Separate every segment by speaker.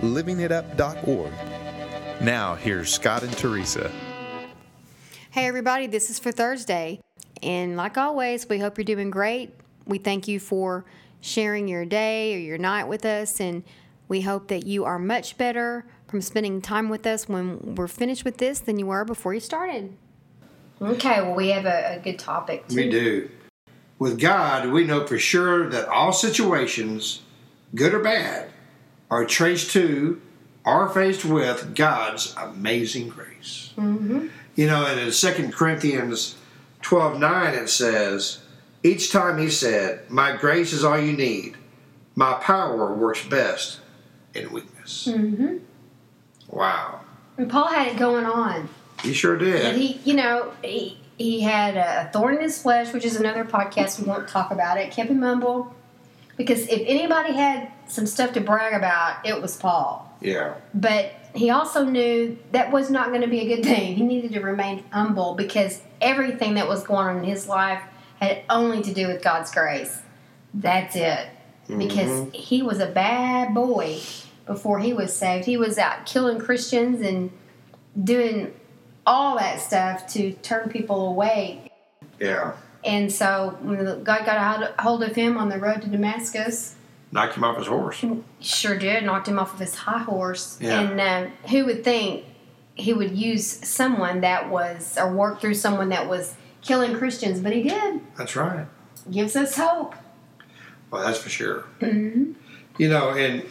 Speaker 1: livingitup.org. Now, here's Scott and Teresa.
Speaker 2: Hey, everybody, this is for Thursday. And like always, we hope you're doing great. We thank you for sharing your day or your night with us. And we hope that you are much better from spending time with us when we're finished with this than you were before you started. Okay, well, we have a, a good topic. Too.
Speaker 3: We do. With God, we know for sure that all situations, good or bad, are traced to or faced with God's amazing grace.
Speaker 2: Mm-hmm.
Speaker 3: You know, and in 2 Corinthians 12 9, it says, Each time he said, My grace is all you need, my power works best in weakness.
Speaker 2: Mm-hmm.
Speaker 3: Wow.
Speaker 2: And Paul had it going on.
Speaker 3: He sure did.
Speaker 2: And he, you know, he, he had a thorn in his flesh, which is another podcast we won't talk about it. Kept him humble. Because if anybody had some stuff to brag about, it was Paul.
Speaker 3: yeah.
Speaker 2: But he also knew that was not going to be a good thing. He needed to remain humble because everything that was going on in his life had only to do with God's grace. That's it. Because mm-hmm. he was a bad boy before he was saved. He was out killing Christians and doing all that stuff to turn people away.
Speaker 3: Yeah.
Speaker 2: And so when God got a hold of him on the road to Damascus,
Speaker 3: Knocked him off his horse.
Speaker 2: Sure did. Knocked him off of his high horse.
Speaker 3: Yeah.
Speaker 2: And um, who would think he would use someone that was, or work through someone that was killing Christians? But he did.
Speaker 3: That's right.
Speaker 2: Gives us hope.
Speaker 3: Well, that's for sure.
Speaker 2: hmm
Speaker 3: You know, and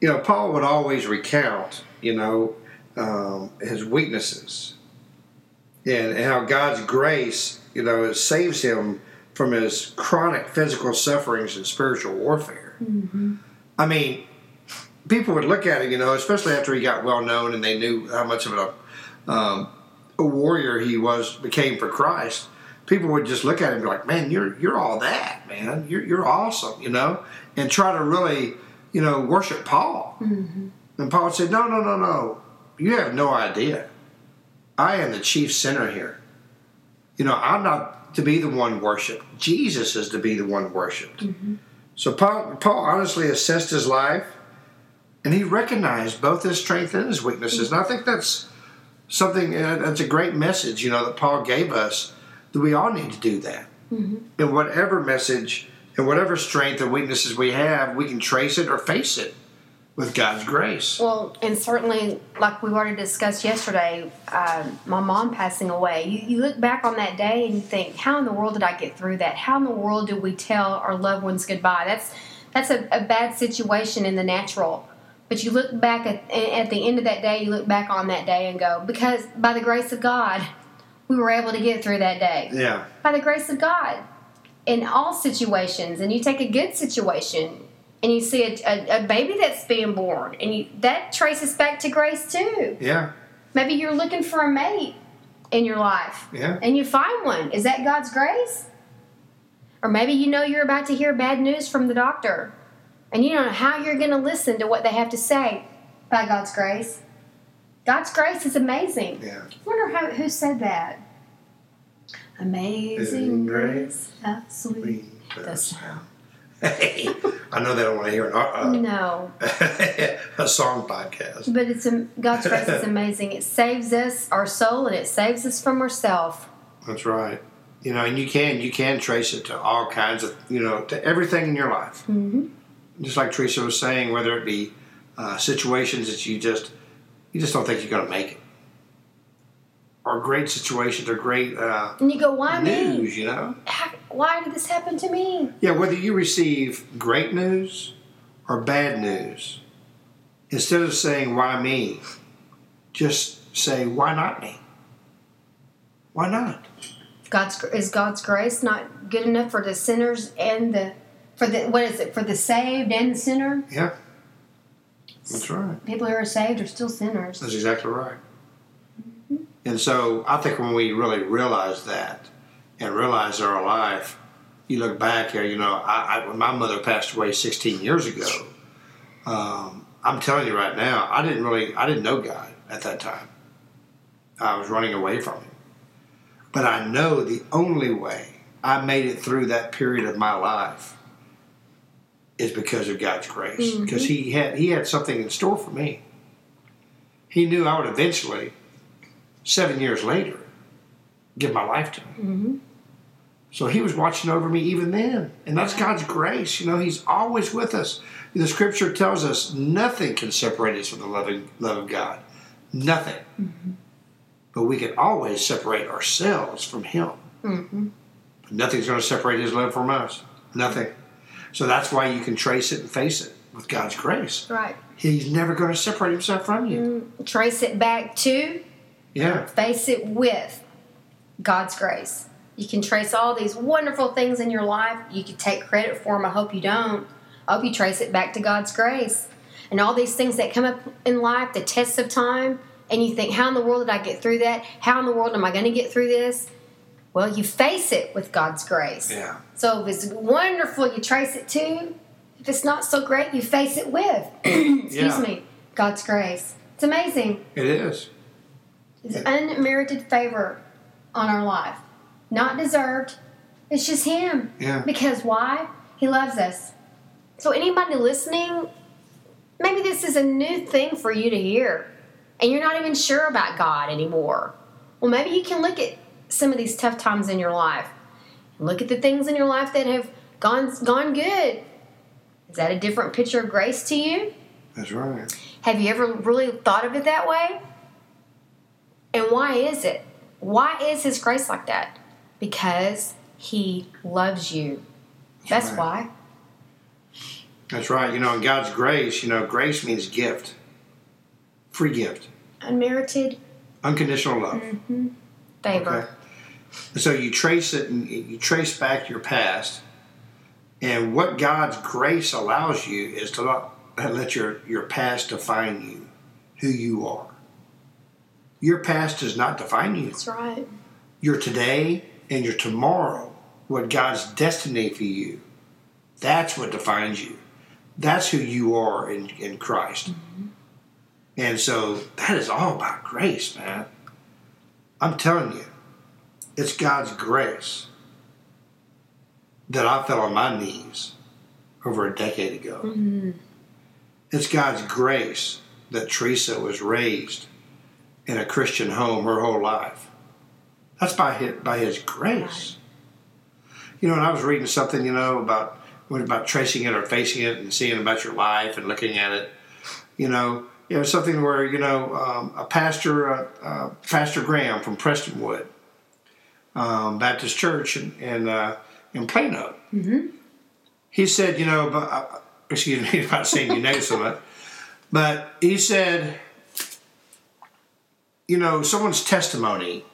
Speaker 3: you know, Paul would always recount, you know, um, his weaknesses and how God's grace, you know, it saves him from his chronic physical sufferings and spiritual warfare.
Speaker 2: hmm
Speaker 3: I mean, people would look at him, you know, especially after he got well known and they knew how much of a, um, a warrior he was became for Christ. People would just look at him and be like, "Man, you're you're all that, man. You're you're awesome," you know, and try to really, you know, worship Paul.
Speaker 2: hmm
Speaker 3: And Paul said, "No, no, no, no. You have no idea. I am the chief sinner here. You know, I'm not to be the one worshipped. Jesus is to be the one worshipped."
Speaker 2: hmm
Speaker 3: So Paul, Paul honestly assessed his life, and he recognized both his strength and his weaknesses. And I think that's something uh, that's a great message, you know, that Paul gave us. That we all need to do that.
Speaker 2: hmm
Speaker 3: And whatever message and whatever strength and weaknesses we have, we can trace it or face it with God's grace.
Speaker 2: Well, and certainly, like we already discussed yesterday, um, my mom passing away, you, you look back on that day and you think, how in the world did I get through that? How in the world did we tell our loved ones goodbye? That's that's a, a bad situation in the natural. But you look back at, at the end of that day, you look back on that day and go, because by the grace of God, we were able to get through that day
Speaker 3: Yeah,
Speaker 2: by the grace of God in all situations. And you take a good situation and you see a, a, a baby that's being born, and you, that traces back to grace too.
Speaker 3: yeah,
Speaker 2: Maybe you're looking for a mate in your life
Speaker 3: yeah,
Speaker 2: and you find one. Is that God's grace? Or maybe you know you're about to hear bad news from the doctor and you don't know how you're going to listen to what they have to say by God's grace. God's grace is amazing.
Speaker 3: yeah.
Speaker 2: I wonder how, who said that. Amazing
Speaker 3: Amazing
Speaker 2: grace, how sweet
Speaker 3: We
Speaker 2: the sound.
Speaker 3: I know they don't want to hear an, uh,
Speaker 2: No,
Speaker 3: a song podcast.
Speaker 2: but it's a, God's grace is amazing. It saves us, our soul, and it saves us from ourselves.
Speaker 3: That's right. You know, and you can you can trace it to all kinds of you know to everything in your life.
Speaker 2: hmm
Speaker 3: Just like Teresa was saying, whether it be uh, situations that you just you just don't think you're going to make it, or great situations or great uh,
Speaker 2: And you go, why me?
Speaker 3: news. You know,
Speaker 2: How, why did this happen to me?
Speaker 3: yeah. Whether you receive great news or bad news, instead of saying why me, just say why not me. Why not?
Speaker 2: God's is God's grace not good enough for the sinners and the for the what is it for the saved and the sinner?
Speaker 3: Yeah. That's right.
Speaker 2: People who are saved are still sinners.
Speaker 3: That's exactly right. And so I think when we really realize that and realize our life, you look back here, you know, I, I, when my mother passed away 16 years ago, um, I'm telling you right now, I didn't really, I didn't know God at that time. I was running away from Him. But I know the only way I made it through that period of my life is because of God's grace. Because He had He had something in store for me. He knew I would eventually, seven years later, give my life to Him.
Speaker 2: hmm
Speaker 3: So he was watching over me even then. And that's God's grace. You know, he's always with us. The scripture tells us nothing can separate us from the loving love of God. Nothing. But we can always separate ourselves from him.
Speaker 2: hmm
Speaker 3: But nothing's going to separate his love from us. Nothing. So that's why you can trace it and face it with God's grace.
Speaker 2: Right.
Speaker 3: He's never going to separate himself from you.
Speaker 2: Mm, Trace it back to,
Speaker 3: Yeah.
Speaker 2: face it with God's grace. You can trace all these wonderful things in your life. You can take credit for them. I hope you don't. I hope you trace it back to God's grace. And all these things that come up in life, the tests of time, and you think, how in the world did I get through that? How in the world am I going to get through this? Well, you face it with God's grace.
Speaker 3: Yeah.
Speaker 2: So if it's wonderful, you trace it to. If it's not so great, you face it with. Excuse
Speaker 3: Yeah.
Speaker 2: me, God's grace. It's amazing.
Speaker 3: It is.
Speaker 2: It's unmerited favor on our life. Not deserved. It's just Him.
Speaker 3: Yeah.
Speaker 2: Because why? He loves us. So, anybody listening, maybe this is a new thing for you to hear, and you're not even sure about God anymore. Well, maybe you can look at some of these tough times in your life look at the things in your life that have gone, gone good. Is that a different picture of grace to you?
Speaker 3: That's right.
Speaker 2: Have you ever really thought of it that way? And why is it? Why is His grace like that? Because He loves you. That's
Speaker 3: right.
Speaker 2: why.
Speaker 3: That's right. You know, in God's grace, you know, grace means gift. Free gift.
Speaker 2: Unmerited
Speaker 3: Unconditional love.
Speaker 2: Mm-hmm. favor.
Speaker 3: Okay. And so you trace it and you trace back your past. And what God's grace allows you is to not let your, your past define you, who you are. Your past does not define you.
Speaker 2: That's right.
Speaker 3: Your today and your tomorrow, what God's destiny for you, that's what defines you. That's who you are in, in Christ. Mm-hmm. And so that is all about grace, man. I'm telling you, it's God's grace that I fell on my knees over a decade ago. Mm-hmm. It's God's grace that Teresa was raised in a Christian home her whole life. That's by his, by his grace. You know, and I was reading something, you know, about about tracing it or facing it and seeing about your life and looking at it. You know, it was something where you know um, a pastor, uh, uh, Pastor Graham from Prestonwood um, Baptist Church in in, uh, in Plano. He said, you know, but, uh, excuse me, not saying you know something, but he said, you know, someone's testimony.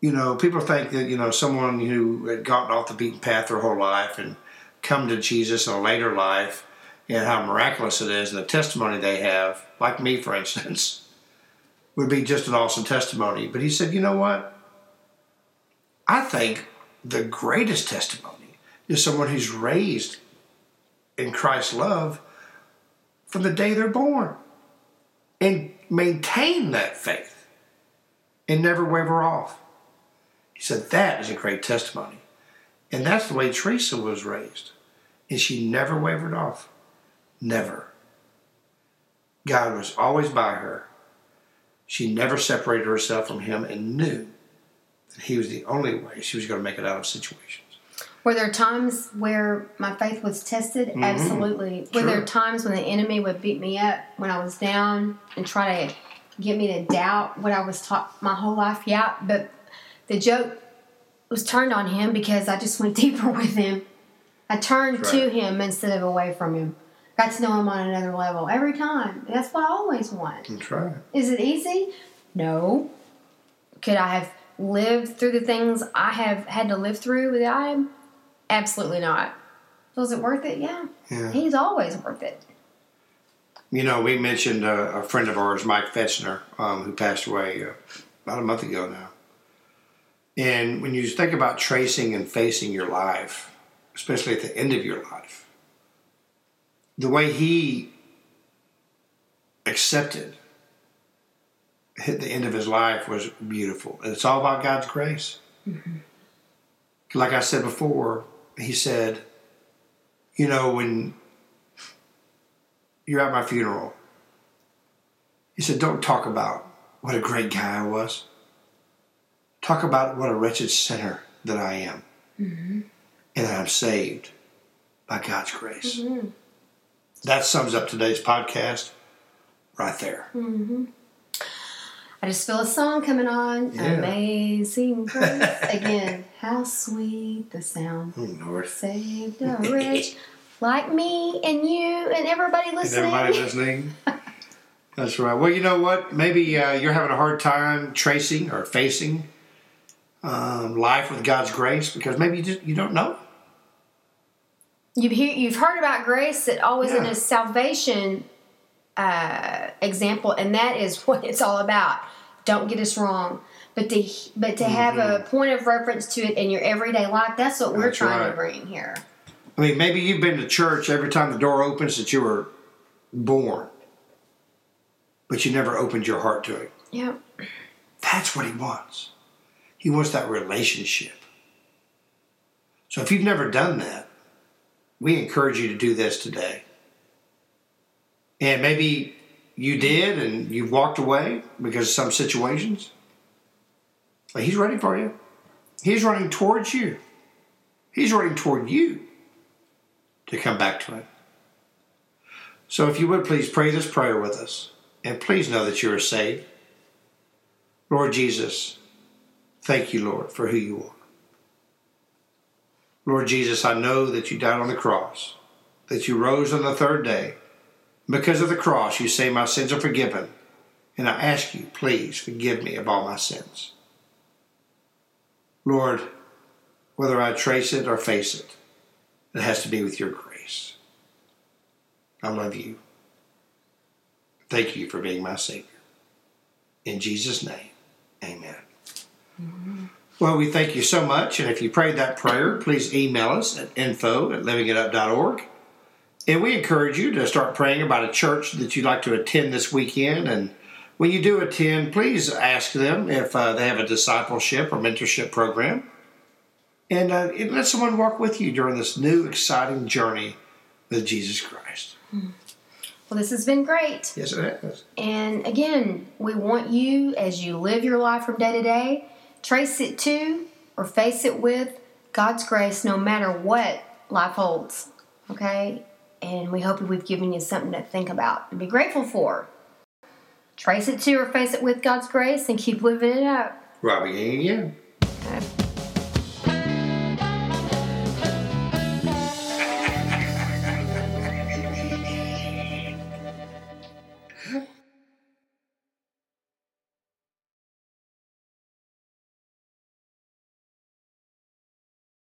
Speaker 3: You know, people think that you know someone who had gotten off the beaten path their whole life and come to Jesus in a later life, and how miraculous it is, and the testimony they have, like me, for instance, would be just an awesome testimony. But he said, you know what? I think the greatest testimony is someone who's raised in Christ's love from the day they're born and maintain that faith and never waver off. He said that is a great testimony. And that's the way Teresa was raised. And she never wavered off. Never. God was always by her. She never separated herself from him and knew that he was the only way she was going to make it out of situations.
Speaker 2: Were there times where my faith was tested? Mm-hmm. Absolutely. Were there times when the enemy would beat me up when I was down and try to get me to doubt what I was taught my whole life? Yeah, but the joke was turned on him because I just went deeper with him. I turned
Speaker 3: That's
Speaker 2: to him instead of away from him. Got to know him on another level every time. That's what I always want.
Speaker 3: That's right.
Speaker 2: Is it easy? No. Could I have lived through the things I have had to live through without him? Absolutely not. Was it worth it? Yeah.
Speaker 3: Yeah.
Speaker 2: He's always worth it.
Speaker 3: You know, we mentioned a, a friend of ours, Mike Fetchner, um, who passed away uh, about a month ago now. And when you think about tracing and facing your life, especially at the end of your life, the way he accepted at the end of his life was beautiful. And it's all about God's grace. Mm-hmm. Like I said before, he said, you know, when you're at my funeral, he said, don't talk about what a great guy I was. Talk about what a wretched sinner that I am. Mm-hmm. And that I'm saved by God's grace. Mm-hmm. That sums up today's podcast right there.
Speaker 2: Mm-hmm. I just feel a song coming on. Yeah. Amazing grace. Again, how sweet the sound.
Speaker 3: Oh, Lord.
Speaker 2: Saved a wretch like me and you and everybody listening.
Speaker 3: And everybody listening. That's right. Well, you know what? Maybe uh, you're having a hard time tracing or facing um, life with God's grace because maybe you just you don't know.
Speaker 2: You've hear, you've heard about grace that always yeah. in a salvation uh, example, and that is what it's all about. Don't get us wrong. But to but to mm-hmm. have a mm-hmm. point of reference to it in your everyday life, that's what we're that's trying right. to bring here.
Speaker 3: I mean, maybe you've been to church every time the door opens that you were born, but you never opened your heart to it.
Speaker 2: Yep.
Speaker 3: That's what he wants. He wants that relationship. So if you've never done that, we encourage you to do this today. And maybe you did and you've walked away because of some situations. But he's ready for you. He's running towards you. He's running toward you to come back to him. So if you would please pray this prayer with us. And please know that you are saved. Lord Jesus, thank you, Lord, for who you are. Lord Jesus, I know that you died on the cross, that you rose on the third day because of the cross, you say, My sins are forgiven. And I ask you, please forgive me of all my sins. Lord, whether I trace it or face it, it has to be with your grace. I love you. Thank you for being my Savior. In Jesus' name, amen. Mm-hmm. Well, we thank you so much. And if you prayed that prayer, please email us at info at livingitup.org. And we encourage you to start praying about a church that you'd like to attend this weekend. And when you do attend, please ask them if uh, they have a discipleship or mentorship program. And uh, let someone walk with you during this new, exciting journey with Jesus Christ.
Speaker 2: Hmm. Well, this has been great.
Speaker 3: Yes, it has.
Speaker 2: And again, we want you, as you live your life from day to day, trace it to or face it with God's grace no matter what life holds. Okay? And we hope we've given you something to think about and be grateful for. Trace it to or face it with God's grace and keep living it up.
Speaker 3: Robbie again. Okay.